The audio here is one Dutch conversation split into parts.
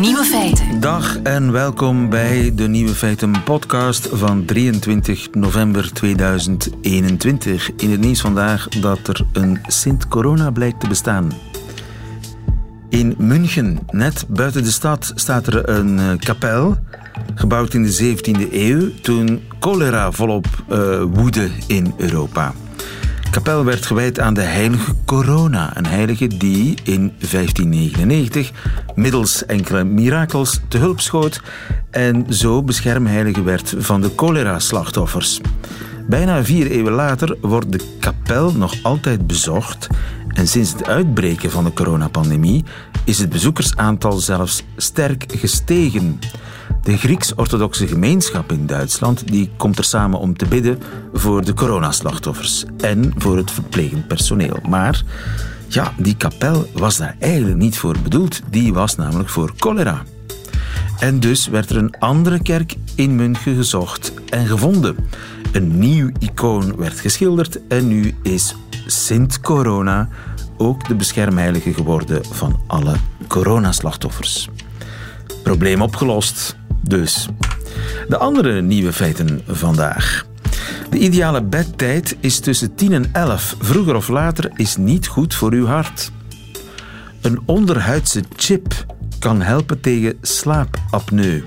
Nieuwe feiten. Dag en welkom bij de Nieuwe Feiten podcast van 23 november 2021. In het nieuws vandaag dat er een Sint-Corona blijkt te bestaan. In München, net buiten de stad, staat er een eh, kapel. Gebouwd in de 17e eeuw, toen cholera volop uh, woedde in Europa kapel werd gewijd aan de heilige Corona, een heilige die in 1599 middels enkele mirakels te hulp schoot en zo beschermheilige werd van de cholera-slachtoffers. Bijna vier eeuwen later wordt de kapel nog altijd bezocht en sinds het uitbreken van de coronapandemie is het bezoekersaantal zelfs sterk gestegen. De Grieks-orthodoxe gemeenschap in Duitsland die komt er samen om te bidden voor de coronaslachtoffers en voor het verplegend personeel. Maar ja, die kapel was daar eigenlijk niet voor bedoeld. Die was namelijk voor cholera. En dus werd er een andere kerk in München gezocht en gevonden. Een nieuw icoon werd geschilderd en nu is Sint Corona ook de beschermheilige geworden van alle coronaslachtoffers. Probleem opgelost. Dus. De andere nieuwe feiten vandaag. De ideale bedtijd is tussen 10 en 11. Vroeger of later is niet goed voor uw hart. Een onderhuidse chip kan helpen tegen slaapapneu.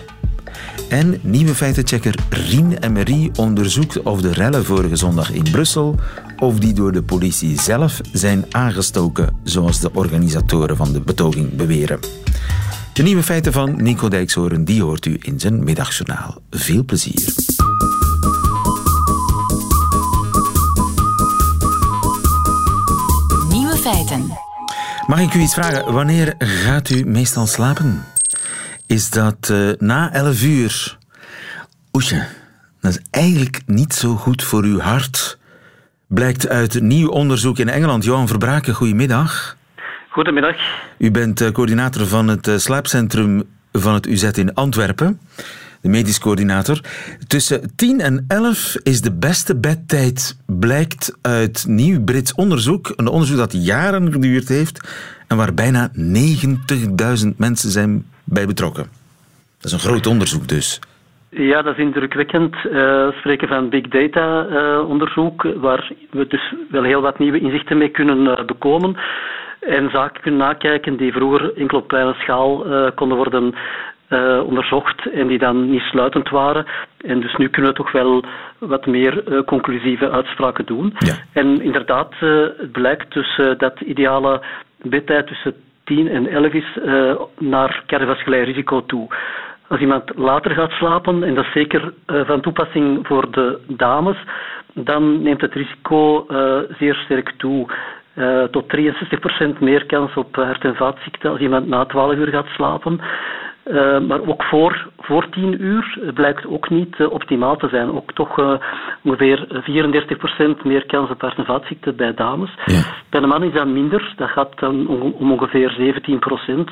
En nieuwe feitenchecker Rien Emery onderzoekt of de rellen vorige zondag in Brussel of die door de politie zelf zijn aangestoken, zoals de organisatoren van de betoging beweren. De nieuwe feiten van Nico Dijkshoorn, die hoort u in zijn middagjournaal. Veel plezier. Nieuwe feiten. Mag ik u iets vragen? Wanneer gaat u meestal slapen? Is dat uh, na 11 uur? Oesje, dat is eigenlijk niet zo goed voor uw hart. Blijkt uit nieuw onderzoek in Engeland. Johan Verbraken, goedemiddag. Goedemiddag. U bent eh, coördinator van het eh, slaapcentrum van het UZ in Antwerpen. De medisch coördinator. Tussen 10 en 11 is de beste bedtijd, blijkt uit nieuw Brits onderzoek. Een onderzoek dat jaren geduurd heeft en waar bijna 90.000 mensen zijn bij betrokken. Dat is een groot onderzoek dus. Ja, dat is indrukwekkend. Uh, we spreken van big data uh, onderzoek, waar we dus wel heel wat nieuwe inzichten mee kunnen uh, bekomen en zaken kunnen nakijken die vroeger enkel op kleine schaal uh, konden worden uh, onderzocht en die dan niet sluitend waren. En dus nu kunnen we toch wel wat meer uh, conclusieve uitspraken doen. Ja. En inderdaad, het blijkt dus dat ideale bedtijd tussen 10 en 11 is naar cardiovasculair risico toe. Als iemand later gaat slapen, en dat is zeker van toepassing voor de dames, dan neemt het risico zeer sterk toe. Uh, tot 63% meer kans op hart- en vaatziekten als iemand na 12 uur gaat slapen. Uh, maar ook voor, voor 10 uur blijkt ook niet uh, optimaal te zijn. Ook toch ongeveer 34% meer kans op hart- en vaatziekten bij dames. Ja. Bij de man is dat minder. Dat gaat dan om, om ongeveer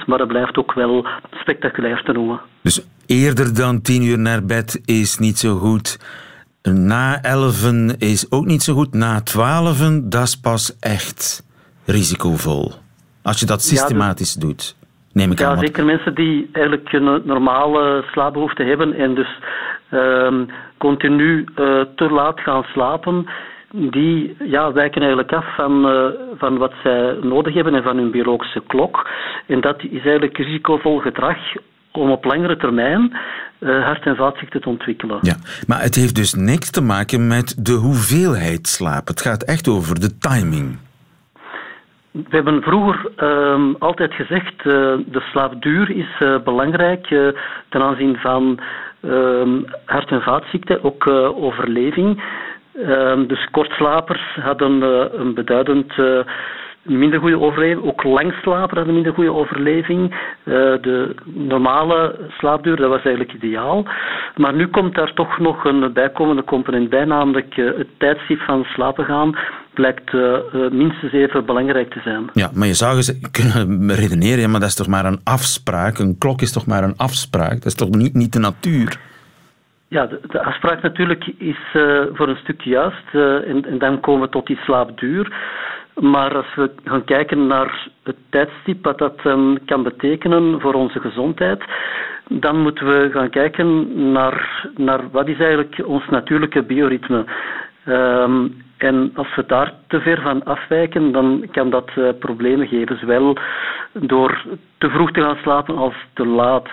17%. Maar dat blijft ook wel spectaculair te noemen. Dus eerder dan 10 uur naar bed is niet zo goed. Na 11 is ook niet zo goed. Na 12 dat is pas echt risicovol. Als je dat systematisch ja, dus, doet, neem ik ja, aan. Ja, zeker mensen die eigenlijk een normale slaapbehoefte hebben en dus uh, continu uh, te laat gaan slapen, die ja, wijken eigenlijk af van, uh, van wat zij nodig hebben en van hun biologische klok. En dat is eigenlijk risicovol gedrag om op langere termijn uh, hart- en vaatziekten te ontwikkelen. Ja, maar het heeft dus niks te maken met de hoeveelheid slaap. Het gaat echt over de timing. We hebben vroeger uh, altijd gezegd, uh, de slaapduur is uh, belangrijk ten aanzien van ehm, hart- en vaatziekten, ook overleving. Ehm, dus kortslapers hadden een beduidend minder goede overleving. Ook langslaper hadden minder goede overleving. Uh, de normale slaapduur, dat was eigenlijk ideaal. Maar nu komt daar toch nog een bijkomende component bij, namelijk uh, het tijdstip van slapen gaan blijkt uh, minstens even belangrijk te zijn. Ja, maar je zou kunnen redeneren, ja, maar dat is toch maar een afspraak. Een klok is toch maar een afspraak. Dat is toch niet, niet de natuur? Ja, de, de afspraak natuurlijk is uh, voor een stuk juist. Uh, en, en, dan komen we tot die slaapduur. Maar als we gaan kijken naar het tijdstip, wat dat kan betekenen voor onze gezondheid, dan moeten we gaan kijken naar, naar wat is eigenlijk ons natuurlijke bioritme. Um, en als we daar te ver van afwijken, dan kan dat uh, problemen geven, zowel door te vroeg te gaan slapen als te laat.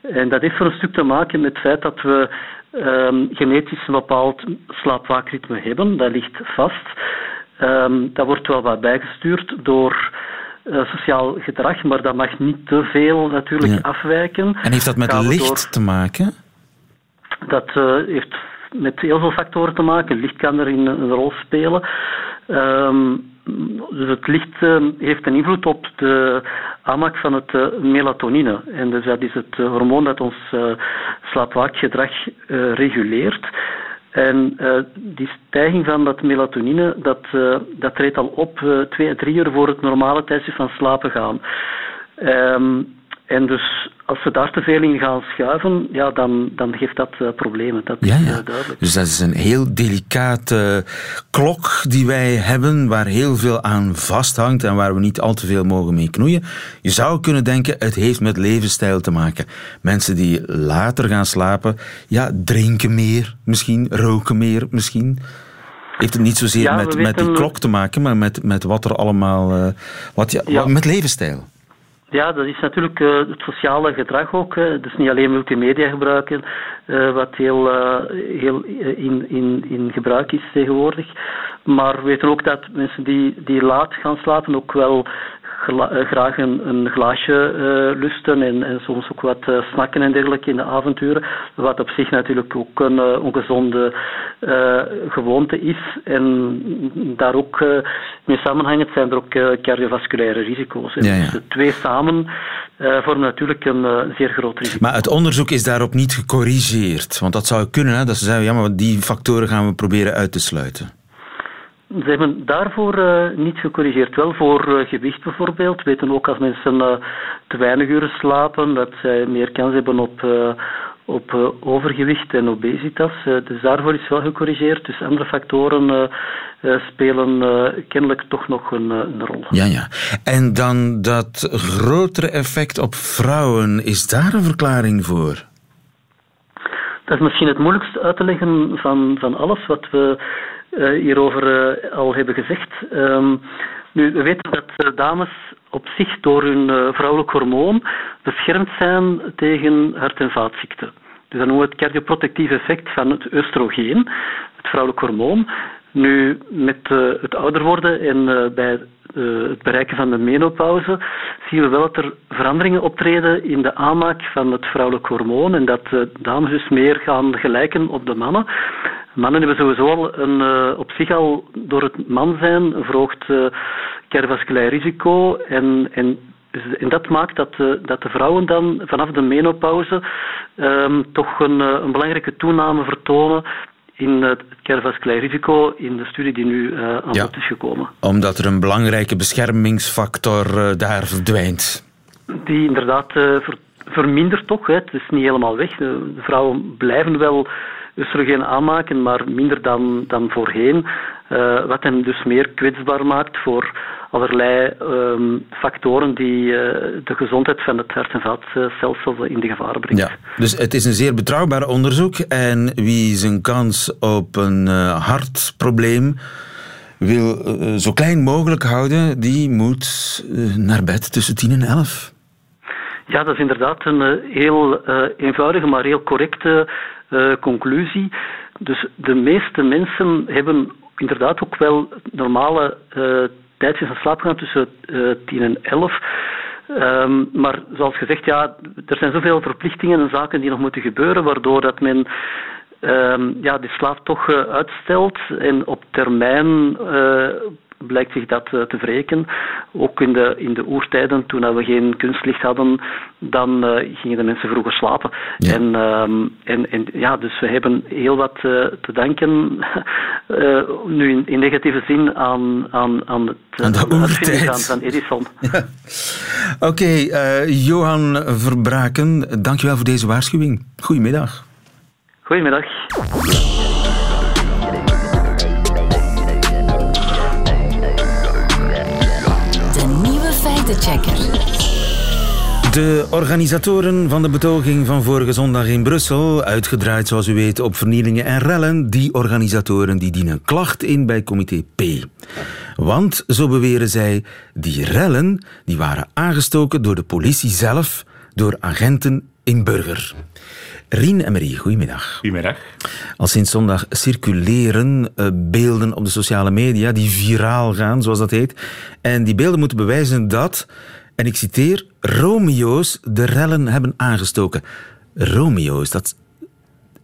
En dat heeft voor een stuk te maken met het feit dat we um, genetisch een bepaald slaapwaakritme hebben. Dat ligt vast. Um, dat wordt wel wat bijgestuurd door uh, sociaal gedrag, maar dat mag niet te veel natuurlijk afwijken. En heeft dat met licht te maken? Dat uh, heeft met heel veel factoren te maken. Licht kan erin een rol spelen. Um, dus het licht uh, heeft een invloed op de aanmaak van het uh, melatonine. En dus dat is het hormoon dat ons slaapwaakgedrag reguleert. En die stijging van dat melatonine, dat, dat treedt al op twee, drie uur voor het normale tijdstip van slapen gaan. Um, en dus als we daar te veel in gaan schuiven, ja, dan, dan geeft dat uh, problemen. Dat ja, is ja. duidelijk. Dus dat is een heel delicate klok die wij hebben, waar heel veel aan vasthangt en waar we niet al te veel mogen mee knoeien. Je zou kunnen denken, het heeft met levensstijl te maken. Mensen die later gaan slapen, ja, drinken meer misschien, roken meer misschien. Heeft het niet zozeer ja, met, met die klok te maken, maar met, met wat er allemaal... Uh, wat, ja. Met levensstijl. Ja, dat is natuurlijk uh, het sociale gedrag ook. Dus niet alleen multimedia gebruiken, uh, wat heel, uh, heel in, in, in gebruik is tegenwoordig. Maar we weten ook dat mensen die, die laat gaan slapen ook wel eh, graag een, een glaasje uh, lusten en, en, soms ook wat uh, snacken en dergelijke in de avonturen. Wat op zich natuurlijk ook een uh, ongezonde gewoonte is. En daar ook mee samenhangend zijn er ook cardiovasculaire risico's. Ja, ja. Dus de twee samen vormen natuurlijk een zeer groot risico. Maar het onderzoek is daarop niet gecorrigeerd. Want dat zou kunnen, hè, dat ze zeggen, ja, maar die factoren gaan we proberen uit te sluiten. Ze hebben daarvoor uh, niet gecorrigeerd. Wel voor uh, gewicht bijvoorbeeld. We weten ook als mensen uh, te weinig uren slapen, dat zij meer kans hebben op, op overgewicht en obesitas. dus daarvoor is wel gecorrigeerd. Dus andere factoren spelen kennelijk toch nog een, een, rol. Ja, ja. En dan dat grotere effect op vrouwen, is daar een verklaring voor? Dat is misschien het moeilijkste uit te leggen van, van alles wat we hierover uh, al hebben gezegd. Um, nu, we weten dat uh, dames op zich door hun vrouwelijk hormoon beschermd zijn tegen hart- en vaatziekten. Dus dat noemen we het cardioprotectieve effect van het oestrogeen, het vrouwelijk hormoon. Nu, met het ouder worden en bij het bereiken van de menopauze zien we wel dat er veranderingen optreden in de aanmaak van het vrouwelijk hormoon en dat dames dus meer gaan gelijken op de mannen. Mannen hebben sowieso al een, uh, op zich al door het man zijn verhoogd uh, cardiovasculair risico. En, en, en dat maakt dat, uh, dat de vrouwen dan vanaf de menopauze um, toch een, een belangrijke toename vertonen in het cardiovasculair risico in de studie die nu uh, aan ja, bod is gekomen. Omdat er een belangrijke beschermingsfactor uh, daar verdwijnt. Die inderdaad uh, ver, vermindert toch. Hè. Het is niet helemaal weg. De vrouwen blijven wel oestrogeen aanmaken, maar minder dan, dan voorheen. Uh, wat hen dus meer kwetsbaar maakt voor allerlei um, factoren die uh, de gezondheid van het hart- en vaatstelsel in de gevaar brengt. Ja, dus het is een zeer betrouwbaar onderzoek en wie zijn kans op een uh, hartprobleem wil zo klein mogelijk houden, die moet naar bed tussen 10 en 11. Ja, dat is inderdaad een heel eenvoudige, maar heel correcte conclusie. Dus de meeste mensen hebben inderdaad ook wel normale uh, tijdjes van slaap gaan tussen uh, eh, 10 en 11. Um, ehm, maar zoals gezegd, ja, er zijn zoveel verplichtingen en zaken die nog moeten gebeuren, waardoor dat men um, ja, die slaap toch uitstelt en op termijn blijkt zich dat uh, te wreken. Ook in de, in de oertijden, toen we geen kunstlicht hadden, dan uh, gingen de mensen vroeger slapen. Ja. En, uh, en, en ja, dus we hebben heel wat uh, te danken, nu in, in, negatieve zin, aan, aan, aan het aan de van, van Edison. Ja. Oké, okay, Johan Verbraken, dankjewel voor deze waarschuwing. Goedemiddag. Goedemiddag. Feitenchecker. De organisatoren van de betoging van vorige zondag in Brussel, uitgedraaid zoals u weet op vernielingen en rellen, die organisatoren die dienen klacht in bij comité P. Want, zo beweren zij, die rellen die waren aangestoken door de politie zelf, door agenten in Burger. Rien en Marie, goedemiddag. Goedemiddag. Al sinds zondag circuleren uh, beelden op de sociale media die viraal gaan, zoals dat heet. En die beelden moeten bewijzen dat, en ik citeer, Romeo's de rellen hebben aangestoken. Romeo's, dat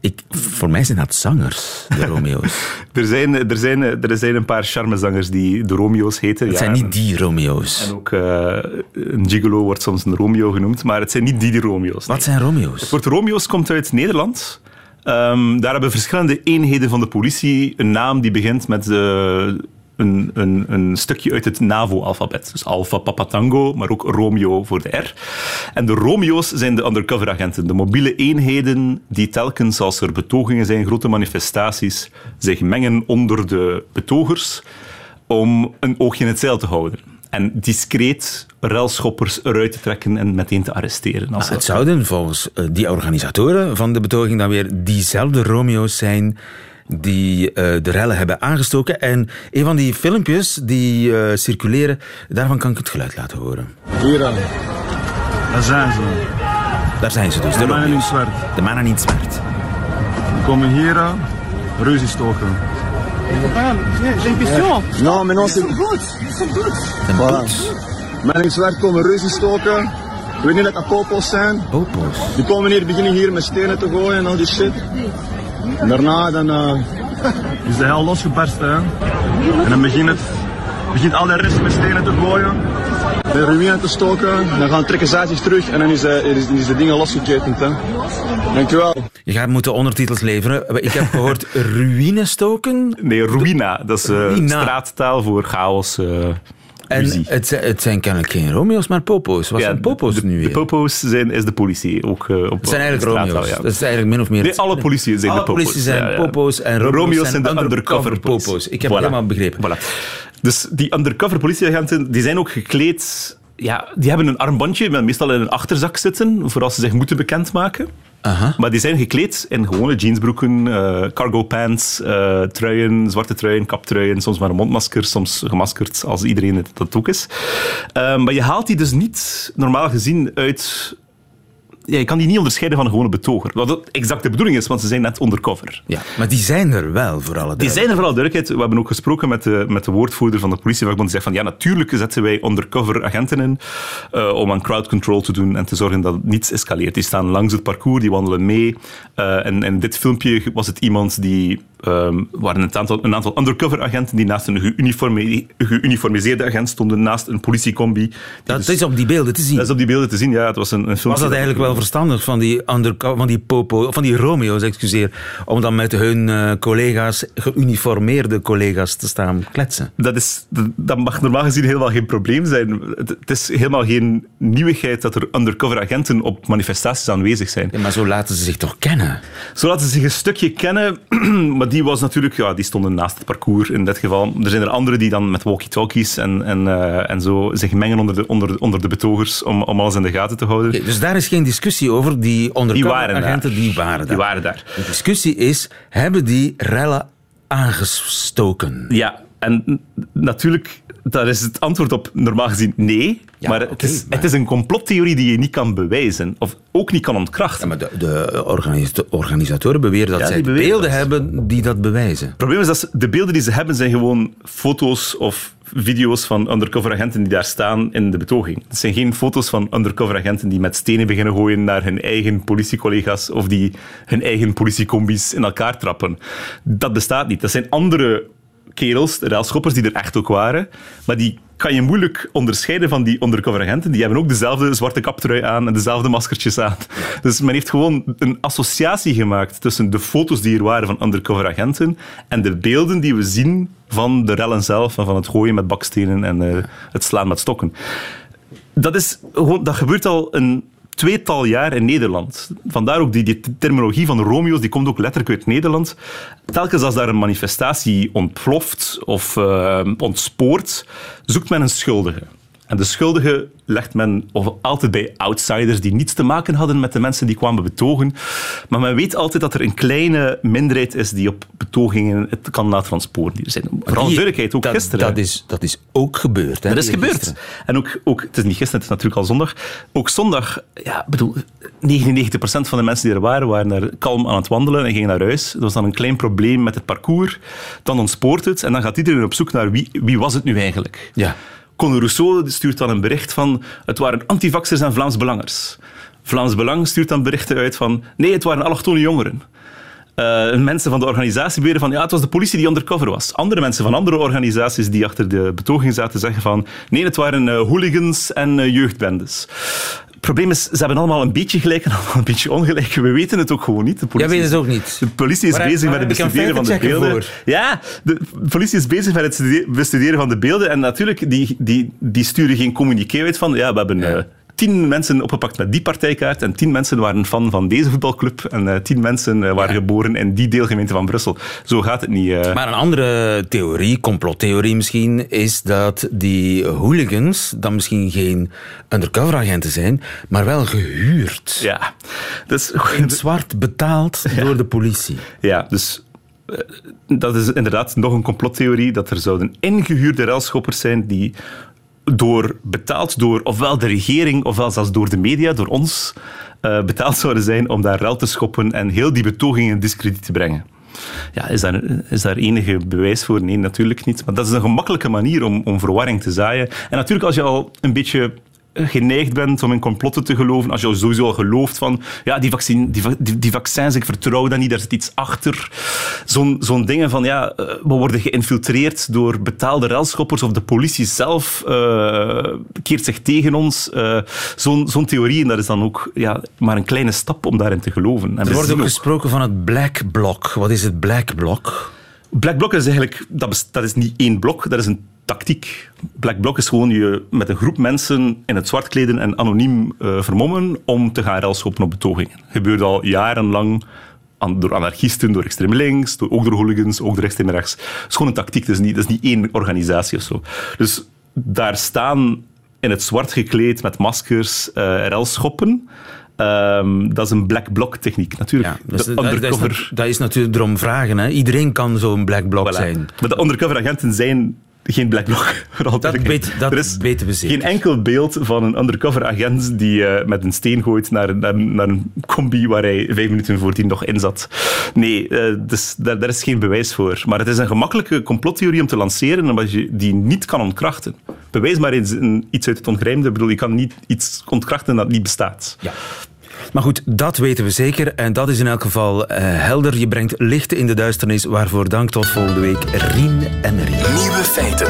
ik, voor mij zijn dat zangers, de Romeo's. er, zijn, er, zijn, er zijn een paar charmezangers die de Romeo's heten. Het zijn niet die Romeo's. En ook uh, een gigolo wordt soms een Romeo genoemd, maar het zijn niet die, die Romeo's. Wat zijn Romeo's? Het woord Romeo's komt uit Nederland. Um, daar hebben verschillende eenheden van de politie een naam die begint met de een, een, een stukje uit het NAVO-alfabet. Dus Alpha, Papa, Tango, maar ook Romeo voor de R. En de Romeo's zijn de undercover-agenten, de mobiele eenheden die telkens als er betogingen zijn, grote manifestaties, zich mengen onder de betogers om een oogje in het zeil te houden en discreet ruilschoppers eruit te trekken en meteen te arresteren. Als het zouden volgens eh, die organisatoren van de betoging dan weer diezelfde Romeo's zijn die uh, de rellen hebben aangestoken. En een van die filmpjes die uh, circuleren, daarvan kan ik het geluid laten horen. Hier dan. Daar zijn ze. Daar zijn ze dus. De, de mannen in zwart. De mannen in zwart. Die komen hier aan, ruzie stoken. J'ai une question. Non, mais non, c'est... boots. Some boots. Voilà. Mannen in zwart komen ruzie stoken. Ik weet niet dat dat popo's zijn. Popo's? Die komen hier, beginnen hier met stenen te gooien en al die shit. En daarna dan, uh, is de hel losgebarsten. Hè? En dan begint, het, begint al de rest met stenen te gooien. De ruïne te stoken. Dan gaan trekken zij zich terug en dan is, uh, is, is de dingen losgeketend. Hè? Dankjewel. Je gaat moeten ondertitels leveren. Ik heb gehoord ruïne stoken. Nee, ruïna. Dat is uh, straattaal voor chaos. En het, het, zijn kennelijk geen Romeo's, maar Popo's. Wat ja, zijn Popo's de, nu weer? De Popo's zijn, is de politie. Ook, uh, op, het zijn eigenlijk Romeo's. Ja. Dat is eigenlijk min of meer... Nee, alle politie zijn alle de Popo's. politie zijn ja, Popo's en Romeo's, Romeo's zijn, zijn de undercover, Popo's. Ik heb voilà. het helemaal begrepen. Voilà. Dus die undercover politieagenten die zijn ook gekleed... Ja, die hebben een armbandje met meestal in een achterzak zitten, voor als ze zich moeten bekendmaken. Aha. Maar die zijn gekleed in gewone jeansbroeken, uh, cargo pants, uh, truien, zwarte truien, kaptruien, soms maar een mondmasker, soms gemaskerd als iedereen het dat ook is. Uh, maar je haalt die dus niet normaal gezien uit ja, je kan die niet onderscheiden van een gewone betoger. Wat dat exact de bedoeling is, want ze zijn net undercover. Ja, maar die zijn er wel, voor alle Die zijn er voor alle duidelijkheid. We hebben ook gesproken met de, met de woordvoerder van de politievakbond. Die zegt van, ja, natuurlijk zetten wij undercover agenten in uh, om aan crowd control te doen en te zorgen dat niets escaleert. Die staan langs het parcours, die wandelen mee. Uh, en in dit filmpje was het iemand die um, waren een aantal, een aantal undercover agenten die naast een geuniforme, geuniformiseerde agent stonden, naast een politiecombi. Dat dus, is op die beelden te zien? Dat is op die beelden te zien, ja. Het was een, een. Was dat eigenlijk wel verstandig van die, undercover, van die popo, van die Romeo's, excuseer, om dan met hun uh, collega's, geuniformeerde collega's, te staan kletsen? Dat, is, dat, dat mag normaal gezien helemaal geen probleem zijn. Het, het, is helemaal geen nieuwigheid dat er undercover agenten op manifestaties aanwezig zijn. Ja, maar zo laten ze zich toch kennen? Zo laten ze zich een stukje kennen, maar die was natuurlijk, ja, die stonden naast het parcours in dit geval. Er zijn er anderen die dan met walkie-talkies en, en, uh, en zo zich mengen onder de, onder, onder de betogers om, om alles in de gaten te houden. Okay, dus daar is geen discussie over. Die undercover-agenten, die waren daar. Die waren daar. De discussie is, hebben die rellen aangestoken? Ja, en natuurlijk, daar is het antwoord op normaal gezien nee. Ja, maar, okay, het is, maar... het is een complottheorie die je niet kan bewijzen. Of ook niet kan ontkrachten. Ja, maar de, de organis organisatoren beweren dat ja, zij beweren beelden dat. hebben die dat bewijzen. Het probleem is dat de beelden die ze hebben zijn gewoon foto's of video's van undercover agenten die daar staan in de betoging. Het zijn geen foto's van undercover agenten die met stenen beginnen gooien naar hun eigen politiecollega's of die hun eigen politiecombi's in elkaar trappen. Dat bestaat niet. Dat zijn andere kerels, railschoppers, die er echt ook waren. Maar die kan je moeilijk onderscheiden van die undercover agenten. Die hebben ook dezelfde zwarte kaptrui aan en dezelfde maskertjes aan. Dus men heeft gewoon een associatie gemaakt tussen de foto's die er waren van undercover agenten en de beelden die we zien van de rellen zelf en van het gooien met bakstenen en uh, het slaan met stokken. Dat, is dat gebeurt al een tweetal jaar in Nederland. Vandaar ook die, terminologie van Romeo's, die komt ook letterlijk uit Nederland. Telkens als daar een manifestatie ontploft of uh, ontspoort, zoekt men een schuldige. En de schuldige legt men altijd bij outsiders die niets te maken hadden met de mensen die kwamen betogen. Maar men weet altijd dat er een kleine minderheid is die op betogingen het kan laten ontsporen. Die er zijn vooral duidelijkheid, ook dat, gisteren. Dat is, dat is ook gebeurd. Hè, Dat is gebeurd. gisteren. En ook, ook, het is niet gisteren, het is natuurlijk al zondag. Ook zondag, ja, bedoel, 99% van de mensen die er waren, waren daar kalm aan het wandelen en gingen naar huis. Er was dan een klein probleem met het parcours. Dan ontspoort het en dan gaat iedereen op zoek naar wie, wie was het nu eigenlijk. Ja. Conor Rousseau stuurt dan een bericht van het waren antivaxers en Vlaams Belangers. Vlaams Belang stuurt dan berichten uit van nee, het waren allochtone jongeren. Eh, mensen van de organisatie beweren van ja, het was de politie die undercover was. Andere mensen van andere organisaties die achter de betoging zaten zeggen van nee, het waren eh, hooligans en eh, jeugdbendes. Het probleem is, ze hebben allemaal een beetje gelijk en allemaal een beetje ongelijk. We weten het ook gewoon niet. De politie weet is- het ook niet. de politie is Waar- bezig waar met het bestuderen van de beelden. voor? Ja, de politie is bezig met het stude- bestuderen van de beelden. En natuurlijk, die, die, die sturen geen communiqué uit van... Ja, we hebben eh, tien mensen opgepakt met die partijkaart en tien mensen waren fan van deze voetbalclub en eh, tien mensen eh, waren geboren in die deelgemeente van Brussel. Zo gaat het niet. eh. Maar een andere theorie, complottheorie misschien, is dat die hooligans dan misschien geen undercover-agenten zijn, maar wel gehuurd. ja, dus... In het zwart betaald door de politie. Ja, dus dat is inderdaad nog een complottheorie, dat er zouden ingehuurde relschoppers zijn die door, betaald door ofwel de regering ofwel zelfs door de media, door ons, eh, betaald zouden zijn om daar rel te schoppen en heel die betogingen in discrediet te brengen. Ja, is, daar, is daar enige bewijs voor? Nee, natuurlijk niet. Maar dat is een gemakkelijke manier om, om verwarring te zaaien. En natuurlijk, als je al een beetje geneigd bent om in complotten te geloven, als je sowieso al gelooft van ja, die, vaccin, die, die, die vaccins, ik vertrouw dat niet, daar zit iets achter. Zo'n zo'n dingen van ja, eh, we worden geïnfiltreerd door betaalde relschoppers of de politie zelf eh, keert zich tegen ons. Eh, Zo'n zo'n theorie, en dat is dan ook ja, maar een kleine stap om daarin te geloven. En Er wordt ook gesproken van het Black Bloc. Wat is het Black Bloc? Black Bloc is eigenlijk, dat is niet één blok, dat is een tactiek. Black Bloc is gewoon je met een groep mensen in het zwart kleden en anoniem eh, vermommen om te gaan relschoppen op betogingen. Gebeurt al jarenlang aan- door anarchisten, door extreem links, door, ook door hooligans, ook door extreem rechts. Het is gewoon een tactiek, dat is niet, dat is niet één organisatie of zo. Dus daar staan in het zwart gekleed met maskers eh relschoppen. Ehm, dat is een black bloc techniek, natuurlijk. dus de dat, dat is, undercover dat is natuurlijk erom vragen. Hè. Iedereen kan zo'n Black Bloc Voilà. zijn. Maar de undercover agenten zijn geen black bloc. alle duidelijkheid. weet- dat er is weten we zeker. geen enkel beeld van een undercover agent die eh, met een steen gooit naar, naar, naar een combi waar hij vijf minuten voordien nog in zat. Nee, eh, dus daar, daar is geen bewijs voor. Maar het is een gemakkelijke complottheorie om te lanceren, omdat je die niet kan ontkrachten. Bewijs maar eens een- iets uit het ongrijmde. Ik bedoel, je kan niet iets ontkrachten dat niet bestaat. Ja. Maar goed, dat weten we zeker. En dat is in elk geval eh, helder. Je brengt licht in de duisternis. Waarvoor dank tot volgende week. Rien Emery. Nieuwe feiten.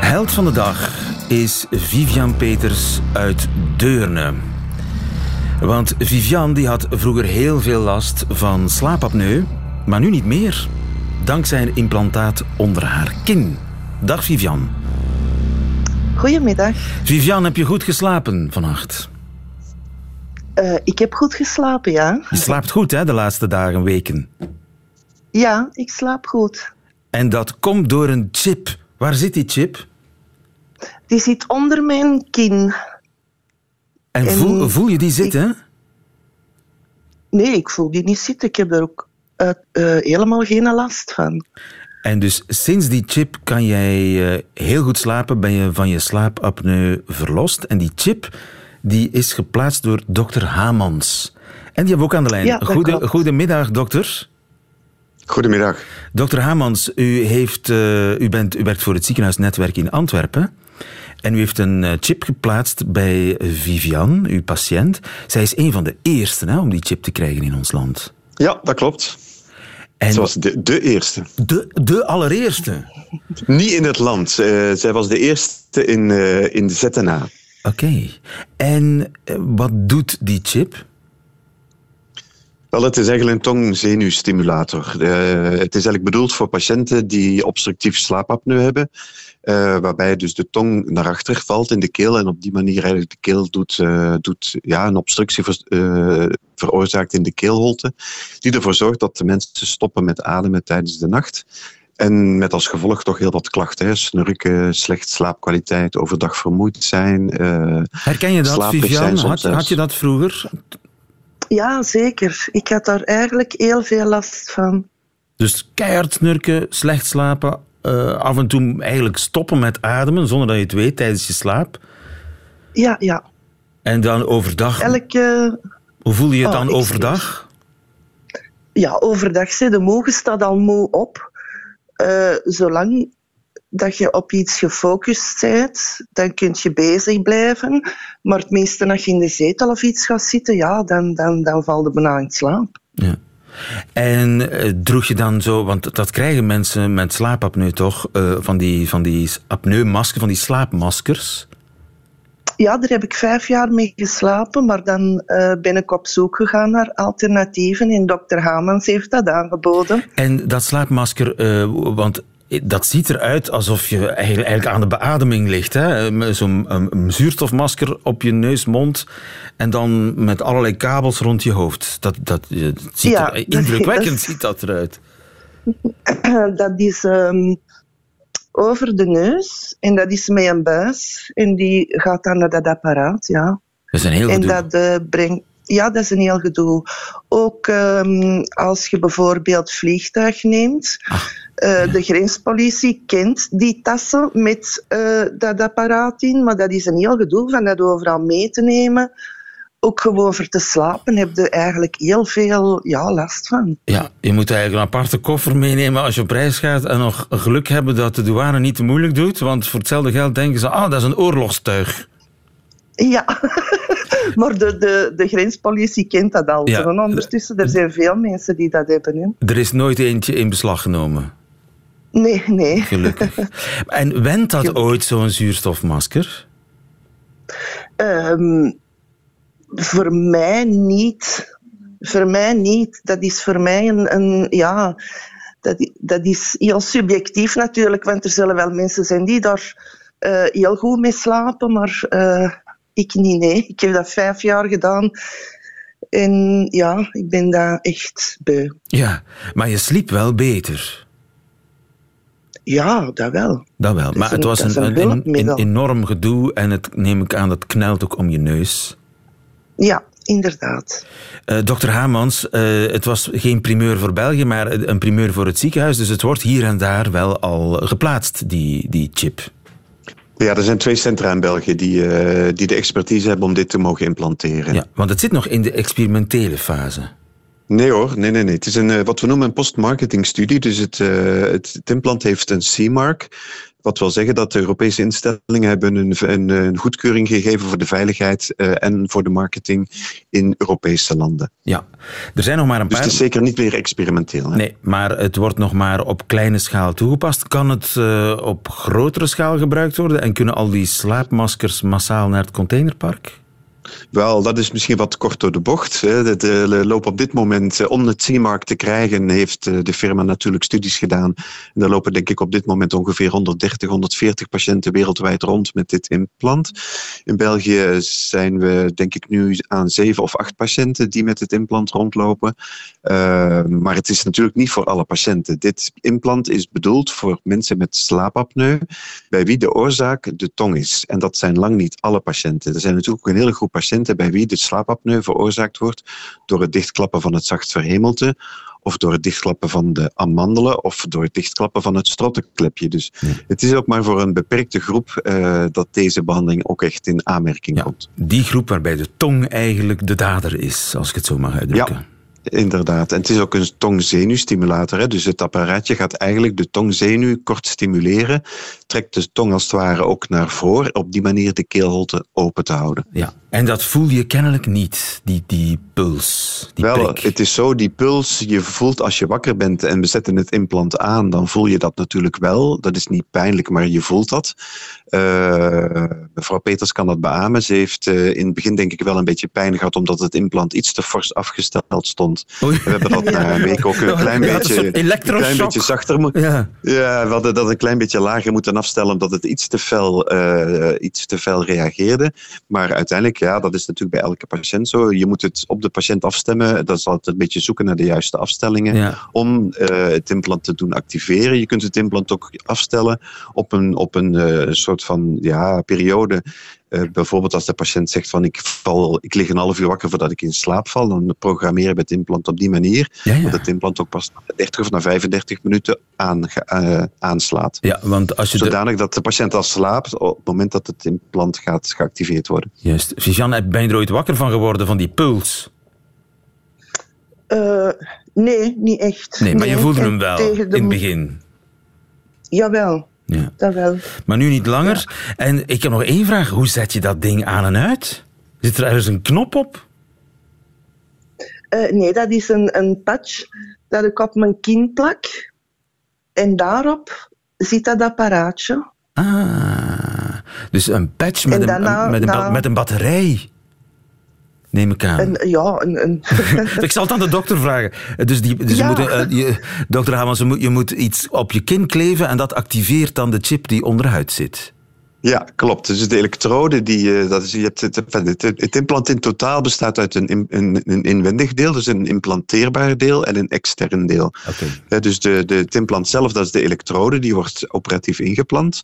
Held van de dag is Vivian Peters uit Deurne. Want Vivian die had vroeger heel veel last van slaapapneu, maar nu niet meer. Dankzij een implantaat onder haar kin. Dag Vivian. Goedemiddag. Vivian, heb je goed geslapen vannacht? Eh, ik heb goed geslapen, ja. Je slaapt goed, hè, de laatste dagen, weken. Ja, ik slaap goed. En dat komt door een chip. Waar zit die chip? Die zit onder mijn kin. En En voel, voel je die zitten? Nee, ik voel die niet zitten. Ik heb er ook eh, helemaal geen last van. En dus sinds die chip kan jij eh, heel goed slapen, ben je van je slaapapneu verlost. En die chip die is geplaatst door dokter Hamans. En die hebben we ook aan de lijn. Ja, Goede, goedemiddag, dokter. Goedemiddag. Dokter Hamans, u, heeft, eh, u, bent, u werkt voor het ziekenhuisnetwerk in Antwerpen. En u heeft een eh, chip geplaatst bij Vivian, uw patiënt. Zij is een van de eerste hè, om die chip te krijgen in ons land. Ja, dat klopt. En Ze was de, de eerste. de, de allereerste. Niet in het land. Eh, zij was de eerste in, eh, in de ZNA. Oké. En eh, wat doet die chip? Wel, het is eigenlijk een tongzenuwstimulator. Eh, het is eigenlijk bedoeld voor patiënten die obstructief slaapapneu hebben. Eh, waarbij dus de tong naar achter valt in de keel en op die manier eigenlijk de keel doet, eh, doet ja, een obstructie ver- eh, veroorzaakt in de keelholte. Die ervoor zorgt dat de mensen stoppen met ademen tijdens de nacht. En met als gevolg toch heel wat klachten. Hè? Snurken, slecht slaapkwaliteit, overdag vermoeid zijn. Uh, Herken je dat, Vivian? Had, had, je dat vroeger? Ja, zeker. Ik had daar eigenlijk heel veel last van. Dus keihard snurken, slecht slapen, uh, af en toe eigenlijk stoppen met ademen zonder dat je het weet tijdens je slaap. Ja, ja. En dan overdag. Elke... Hoe voel je je oh, dan overdag? Ja, overdag zit de mogen staat al moe op. Uh, zolang dat je op iets gefocust bent, dan kun je bezig blijven. Maar het meeste als je in de zetel of iets gaat zitten, ja, dan, dan, dan valt je bijna in slaap. Ja. En uh, droeg je dan zo, want dat krijgen mensen met slaapapneu toch, uh, van die, van die apneumaskers, van die slaapmaskers? Ja, daar heb ik vijf jaar mee geslapen, maar dan uh, ben ik op zoek gegaan naar alternatieven en dokter Hamans heeft dat aangeboden. En dat slaapmasker, want dat ziet eruit alsof je eigenlijk aan de beademing ligt. Zo'n zuurstofmasker op je neus, mond en dan met allerlei kabels rond je hoofd. Dat, dat, ziet er, indrukwekkend ziet dat eruit. Dat is um, over de neus en dat is met een buis en die gaat dan naar dat apparaat, ja. Dat is een heel En dat uh, brengt ja, dat is een heel gedoe. Ook um, als je bijvoorbeeld vliegtuig neemt. Ah, uh, De grenspolitie kent die tassen met uh, dat apparaat in, maar dat is een heel gedoe van dat overal mee te nemen. Ook gewoon voor te slapen heb je eigenlijk heel veel ja, last van. Ja, je moet eigenlijk een aparte koffer meenemen als je op reis gaat en nog geluk hebben dat de douane niet te moeilijk doet, want voor hetzelfde geld denken ze, ah, dat is een oorlogstuig. Ja, maar de, de, de grenspolitie kent dat al. Ja. En ondertussen, er zijn veel mensen die dat hebben. Hè. Er is nooit eentje in beslag genomen? Nee, nee. Gelukkig. En wendt dat ooit, zo'n zuurstofmasker? Um, voor mij niet. Voor mij niet. Dat is voor mij een... een ja, dat, dat is heel subjectief natuurlijk, want er zullen wel mensen zijn die daar uh, heel goed mee slapen, maar... Uh, ik niet, nee. Ik heb dat vijf jaar gedaan. En ja, ik ben daar echt beu. Ja, maar je sliep wel beter. Ja, dat wel. Dat wel, maar het was een, een, enorm gedoe en het neem ik aan, dat knelt ook om je neus. Ja, inderdaad. Uh, dokter Hamans, uh, het was geen primeur voor België, maar een primeur voor het ziekenhuis. Dus het wordt hier en daar wel al geplaatst, die, die chip. Ja, er zijn twee centra in België die, uh, die de expertise hebben om dit te mogen implanteren. Ja, want het zit nog in de experimentele fase. Nee hoor, nee, nee, nee. Het is een, uh, wat we noemen een post-marketing studie. Dus het, uh, het, het implant heeft een C-mark. Wat wil zeggen dat de Europese instellingen hebben een, een, een goedkeuring gegeven voor de veiligheid uh, en voor de marketing in Europese landen. Ja, er zijn nog maar een dus paar... Dus het is zeker niet meer experimenteel. Hè? Nee, maar het wordt nog maar op kleine schaal toegepast. Kan het uh, op grotere schaal gebruikt worden en kunnen al die slaapmaskers massaal naar het containerpark? Wel, dat is misschien wat kort door de bocht. De lopen op dit moment, eh, om het C-mark te krijgen, heeft eh, de firma natuurlijk studies gedaan. En er lopen denk ik op dit moment ongeveer 130, 140 patiënten wereldwijd rond met dit implant. In België zijn we denk ik nu aan zeven of acht patiënten die met het implant rondlopen. Uh, maar het is natuurlijk niet voor alle patiënten. Dit implant is bedoeld voor mensen met slaapapneu, bij wie de oorzaak de tong is. En dat zijn lang niet alle patiënten. Er zijn natuurlijk ook een hele groep patiënten bij wie de slaapapneu veroorzaakt wordt door het dichtklappen van het zacht verhemelte of door het dichtklappen van de amandelen of door het dichtklappen van het strottenklepje. Dus het is ook maar voor een beperkte groep uh, dat deze behandeling ook echt in aanmerking ja, komt. Die groep waarbij de tong eigenlijk de dader is, als ik het zo mag uitdrukken. Ja. Inderdaad. En het is ook een tongzenuwstimulator. Hè? Dus het apparaatje gaat eigenlijk de tongzenuw kort stimuleren. Trekt de tong als het ware ook naar voren. Op die manier de keelholte open te houden. Ja, en dat voel je kennelijk niet, die, die puls. Die Wel, prik. het is zo, die puls, je voelt als je wakker bent en we zetten het implant aan, dan voel je dat natuurlijk wel. Dat is niet pijnlijk, maar je voelt dat. Uh, mevrouw Peters kan dat beamen. Ze heeft uh, in het begin denk ik wel een beetje pijn gehad, omdat het implant iets te fors afgesteld stond We hebben dat na een week ook een klein beetje, een klein beetje zachter moeten. Ja. ja, we hadden dat een klein beetje lager moeten afstellen, omdat het iets te fel, uh, iets te fel reageerde. Maar uiteindelijk, ja, dat is natuurlijk bij elke patiënt zo. Je moet het op de patiënt afstemmen. Dat is altijd een beetje zoeken naar de juiste afstellingen om uh, het implant te doen activeren. Je kunt het implant ook afstellen op een, op een uh, soort van ja, periode uh, bijvoorbeeld als de patiënt zegt van ik, val, ik lig een half uur wakker voordat ik in slaap val, dan programmeren we het implant op die manier. Dat het implant ook pas na 30 of na 35 minuten aan, uh, aanslaat. Ja, want als je Zodanig dat de patiënt al slaapt op het moment dat het implant gaat geactiveerd worden. Juist. Viviane, ben je er ooit wakker van geworden, van die puls? Uh, nee, niet echt. Nee, maar je voelde hem wel in het begin? Jawel. Ja. Dat wel. Maar nu niet langer. En ik heb nog één vraag. Hoe zet je dat ding aan en uit? Zit er ergens een knop op? Uh, nee, dat is een, een patch dat ik op mijn kin plak. En daarop zit dat apparaatje. Ah, dus een patch met, een, met, een, met een batterij neem ik aan. Ja, ik zal het aan de dokter vragen. Dus, die, dus ja. je moet, uh, je, dokter Hamans, je moet, je moet iets op je kin kleven en dat activeert dan de chip die onderhuid zit. Ja, klopt. Dus de elektrode, die, uh, dat is, je hebt het, het, het, implant in totaal bestaat uit een, een, een, inwendig deel, dus een implanteerbaar deel en een extern deel. Okay. Uh, dus de, de, het implant zelf, dat is de elektrode, die wordt operatief ingeplant.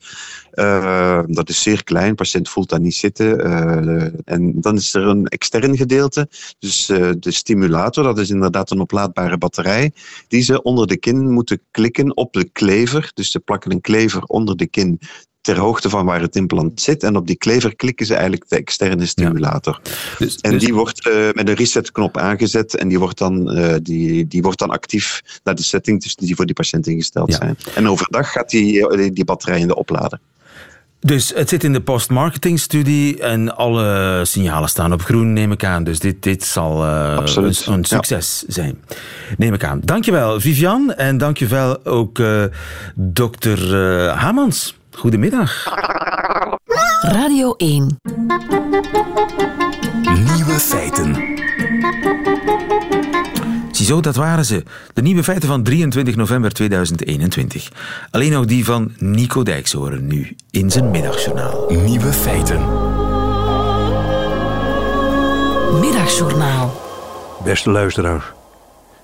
Uh, dat is zeer klein, de patiënt voelt dat niet zitten. en dan is er een extern gedeelte, dus de stimulator, dat is inderdaad een oplaadbare batterij, die ze onder de kin moeten klikken op de klever. Dus ze plakken een klever onder de kin ter hoogte van waar het implant zit. En op die klever klikken ze eigenlijk de externe stimulator. Dus, en dus- die wordt uh, met een resetknop aangezet en die wordt, dan, uh, die, die wordt dan actief naar de settings die voor die patiënt ingesteld zijn. En overdag gaat die, eh, die batterij in de opladen. Dus het zit in de post-marketing-studie en alle signalen staan op groen, neem ik aan. Dus dit, dit zal uh, een, een, succes ja. zijn. Neem ik aan. Dankjewel, Vivian. En dankjewel ook uh, dokter uh, Hamans. Goedemiddag. Radio 1. Nieuwe feiten. Ziezo, dat waren ze. De nieuwe feiten van 23 november 2021. Alleen nog die van Nico Dijkshoorn nu in zijn middagjournaal. Nieuwe feiten. Middagjournaal. Beste luisteraars.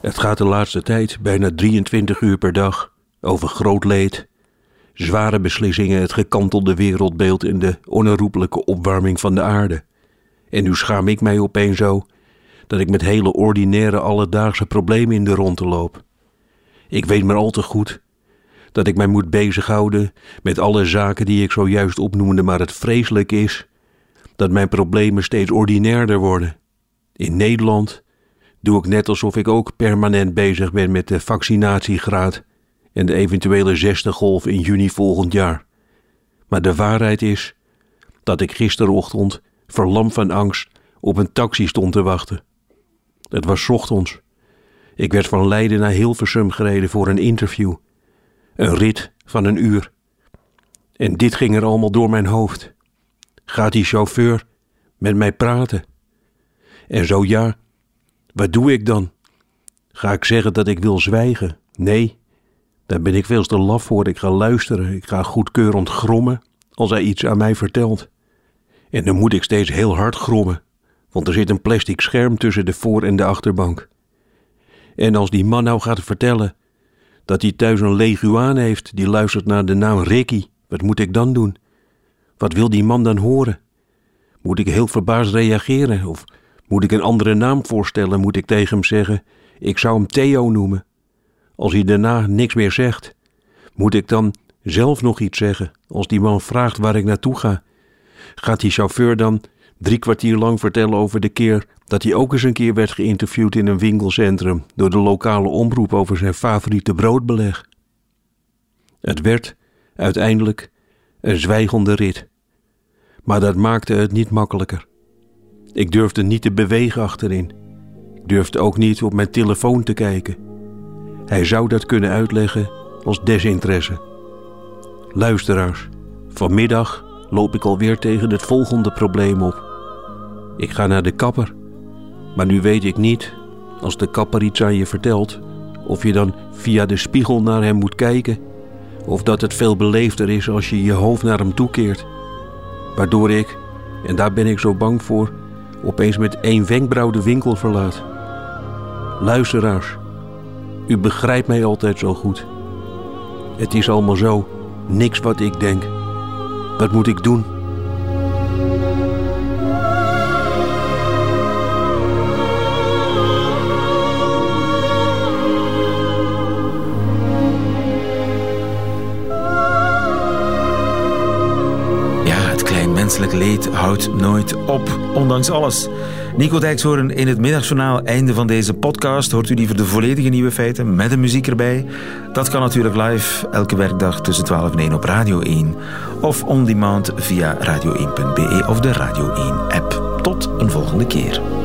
Het gaat de laatste tijd bijna 23 uur per dag over groot leed, zware beslissingen, het gekantelde wereldbeeld en de onherroepelijke opwarming van de aarde. En nu schaam ik mij opeens zo dat ik met hele ordinaire alledaagse problemen in de ronde loop. Ik weet maar al te goed dat ik mij moet bezighouden met alle zaken die ik zojuist opnoemde, maar het vreselijk is dat mijn problemen steeds ordinairder worden. In Nederland doe ik net alsof ik ook permanent bezig ben met de vaccinatiegraad en de eventuele zesde golf in juni volgend jaar. Maar de waarheid is dat ik gisterochtend, verlamd van angst, op een taxi stond te wachten. Het was ochtends. Ik werd van Leiden naar Hilversum gereden voor een interview. Een rit van een uur. En dit ging er allemaal door mijn hoofd. Gaat die chauffeur met mij praten? En zo ja, wat doe ik dan? Ga ik zeggen dat ik wil zwijgen? Nee, daar ben ik veel te laf voor. Ik ga luisteren. Ik ga goedkeurend grommen als hij iets aan mij vertelt. En dan moet ik steeds heel hard grommen, want er zit een plastic scherm tussen de voor- en de achterbank. En als die man nou gaat vertellen dat hij thuis een leguaan heeft die luistert naar de naam Ricky, wat moet ik dan doen? Wat wil die man dan horen? Moet ik heel verbaasd reageren? Of moet ik een andere naam voorstellen? Moet ik tegen hem zeggen: Ik zou hem Theo noemen? Als hij daarna niks meer zegt, moet ik dan zelf nog iets zeggen als die man vraagt waar ik naartoe ga? Gaat die chauffeur dan drie kwartier lang vertellen over de keer dat hij ook eens een keer werd geïnterviewd in een winkelcentrum door de lokale omroep over zijn favoriete broodbeleg? Het werd uiteindelijk een zwijgende rit. Maar dat maakte het niet makkelijker. Ik durfde niet te bewegen achterin. Durfde ook niet op mijn telefoon te kijken. Hij zou dat kunnen uitleggen als desinteresse. Luisteraars, vanmiddag loop ik alweer tegen het volgende probleem op. Ik ga naar de kapper, maar nu weet ik niet Als de kapper iets aan je vertelt, of je dan via de spiegel naar hem moet kijken, of dat het veel beleefder is als je je hoofd naar hem toekeert. Waardoor ik, en daar ben ik zo bang voor, opeens met één wenkbrauw de winkel verlaat. Luisteraars, u begrijpt mij altijd zo goed. Het is allemaal zo, niks wat ik denk. Wat moet ik doen? Houdt nooit op, ondanks alles. Nico Dijkshoorn in het middagjournaal, einde van deze podcast. Hoort u liever de volledige nieuwe feiten met de muziek erbij? Dat kan natuurlijk live, elke werkdag tussen 12 en 1 op Radio 1. Of on demand via radio1.be of de Radio 1 app. Tot een volgende keer.